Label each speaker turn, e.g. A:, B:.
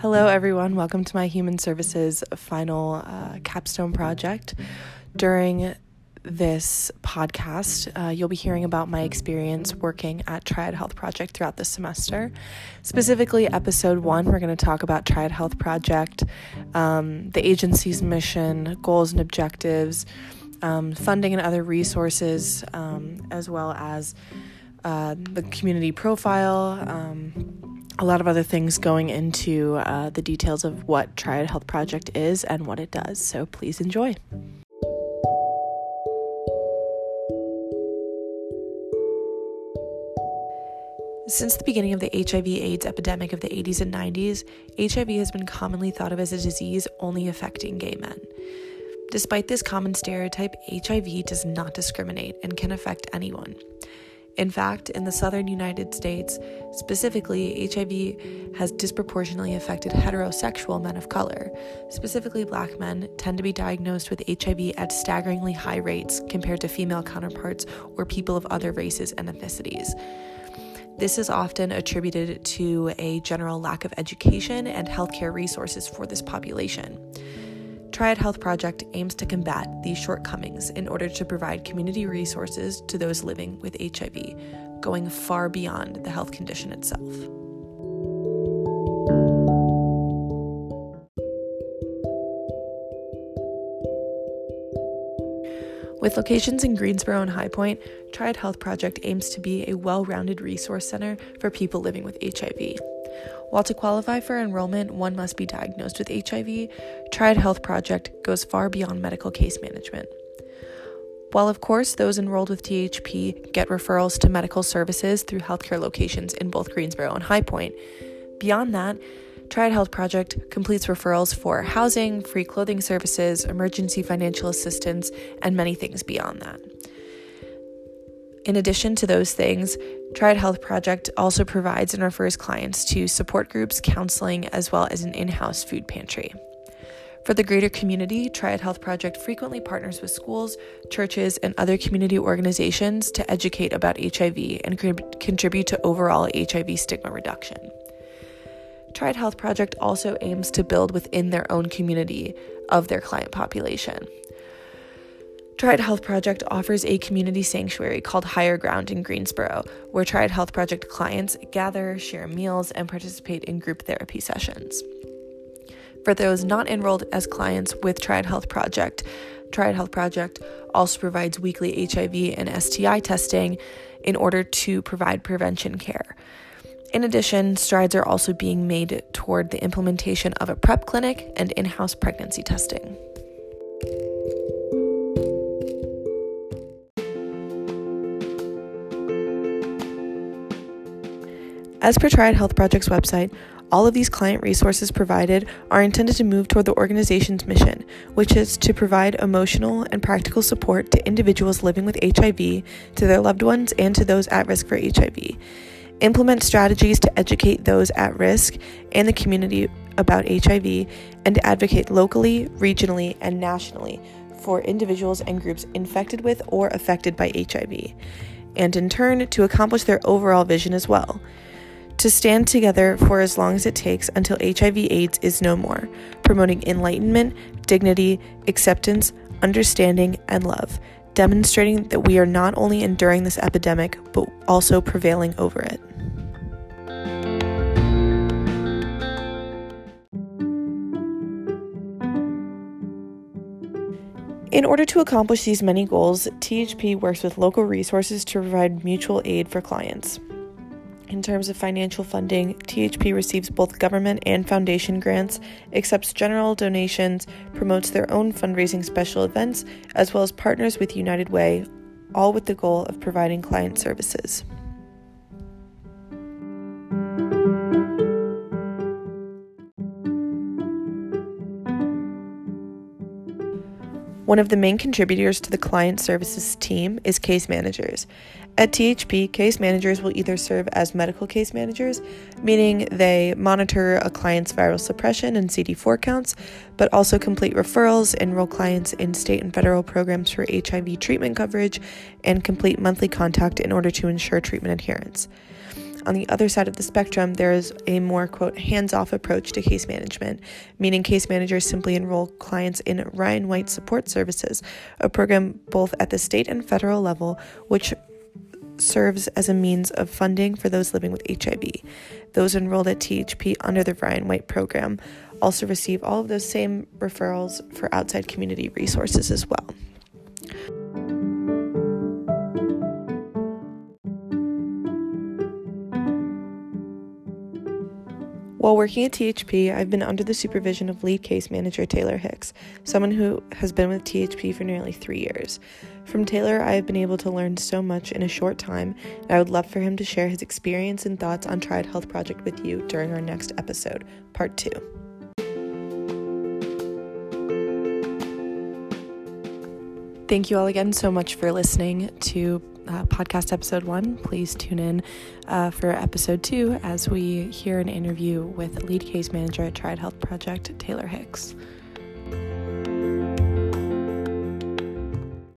A: Hello, everyone. Welcome to my Human Services final uh, capstone project. During this podcast, uh, you'll be hearing about my experience working at Triad Health Project throughout the semester. Specifically, episode one, we're going to talk about Triad Health Project, um, the agency's mission, goals and objectives, um, funding and other resources, um, as well as uh, the community profile um, a lot of other things going into uh, the details of what Triad Health Project is and what it does. So please enjoy. Since the beginning of the HIV AIDS epidemic of the 80s and 90s, HIV has been commonly thought of as a disease only affecting gay men. Despite this common stereotype, HIV does not discriminate and can affect anyone. In fact, in the southern United States, specifically, HIV has disproportionately affected heterosexual men of color. Specifically, black men tend to be diagnosed with HIV at staggeringly high rates compared to female counterparts or people of other races and ethnicities. This is often attributed to a general lack of education and healthcare resources for this population. Triad Health Project aims to combat these shortcomings in order to provide community resources to those living with HIV, going far beyond the health condition itself. With locations in Greensboro and High Point, Triad Health Project aims to be a well rounded resource center for people living with HIV. While to qualify for enrollment, one must be diagnosed with HIV, Triad Health Project goes far beyond medical case management. While, of course, those enrolled with THP get referrals to medical services through healthcare locations in both Greensboro and High Point, beyond that, Triad Health Project completes referrals for housing, free clothing services, emergency financial assistance, and many things beyond that. In addition to those things, Triad Health Project also provides and refers clients to support groups, counseling, as well as an in house food pantry. For the greater community, Triad Health Project frequently partners with schools, churches, and other community organizations to educate about HIV and contribute to overall HIV stigma reduction. Triad Health Project also aims to build within their own community of their client population. Triad Health Project offers a community sanctuary called Higher Ground in Greensboro, where Triad Health Project clients gather, share meals, and participate in group therapy sessions. For those not enrolled as clients with Triad Health Project, Triad Health Project also provides weekly HIV and STI testing in order to provide prevention care. In addition, strides are also being made toward the implementation of a PrEP clinic and in house pregnancy testing. As per Triad Health Project's website, all of these client resources provided are intended to move toward the organization's mission, which is to provide emotional and practical support to individuals living with HIV, to their loved ones, and to those at risk for HIV. Implement strategies to educate those at risk and the community about HIV, and to advocate locally, regionally, and nationally for individuals and groups infected with or affected by HIV, and in turn to accomplish their overall vision as well to stand together for as long as it takes until HIV/AIDS is no more, promoting enlightenment, dignity, acceptance, understanding, and love, demonstrating that we are not only enduring this epidemic, but also prevailing over it. In order to accomplish these many goals, THP works with local resources to provide mutual aid for clients. In terms of financial funding, THP receives both government and foundation grants, accepts general donations, promotes their own fundraising special events, as well as partners with United Way, all with the goal of providing client services. One of the main contributors to the client services team is case managers. At THP, case managers will either serve as medical case managers, meaning they monitor a client's viral suppression and CD4 counts, but also complete referrals, enroll clients in state and federal programs for HIV treatment coverage, and complete monthly contact in order to ensure treatment adherence. On the other side of the spectrum, there is a more, quote, hands off approach to case management, meaning case managers simply enroll clients in Ryan White Support Services, a program both at the state and federal level, which serves as a means of funding for those living with HIV. Those enrolled at THP under the Ryan White program also receive all of those same referrals for outside community resources as well. While working at THP, I've been under the supervision of lead case manager Taylor Hicks, someone who has been with THP for nearly three years. From Taylor, I have been able to learn so much in a short time, and I would love for him to share his experience and thoughts on Triad Health Project with you during our next episode, part two. Thank you all again so much for listening to uh, podcast episode one. Please tune in uh, for episode two as we hear an interview with lead case manager at Triad Health Project, Taylor Hicks.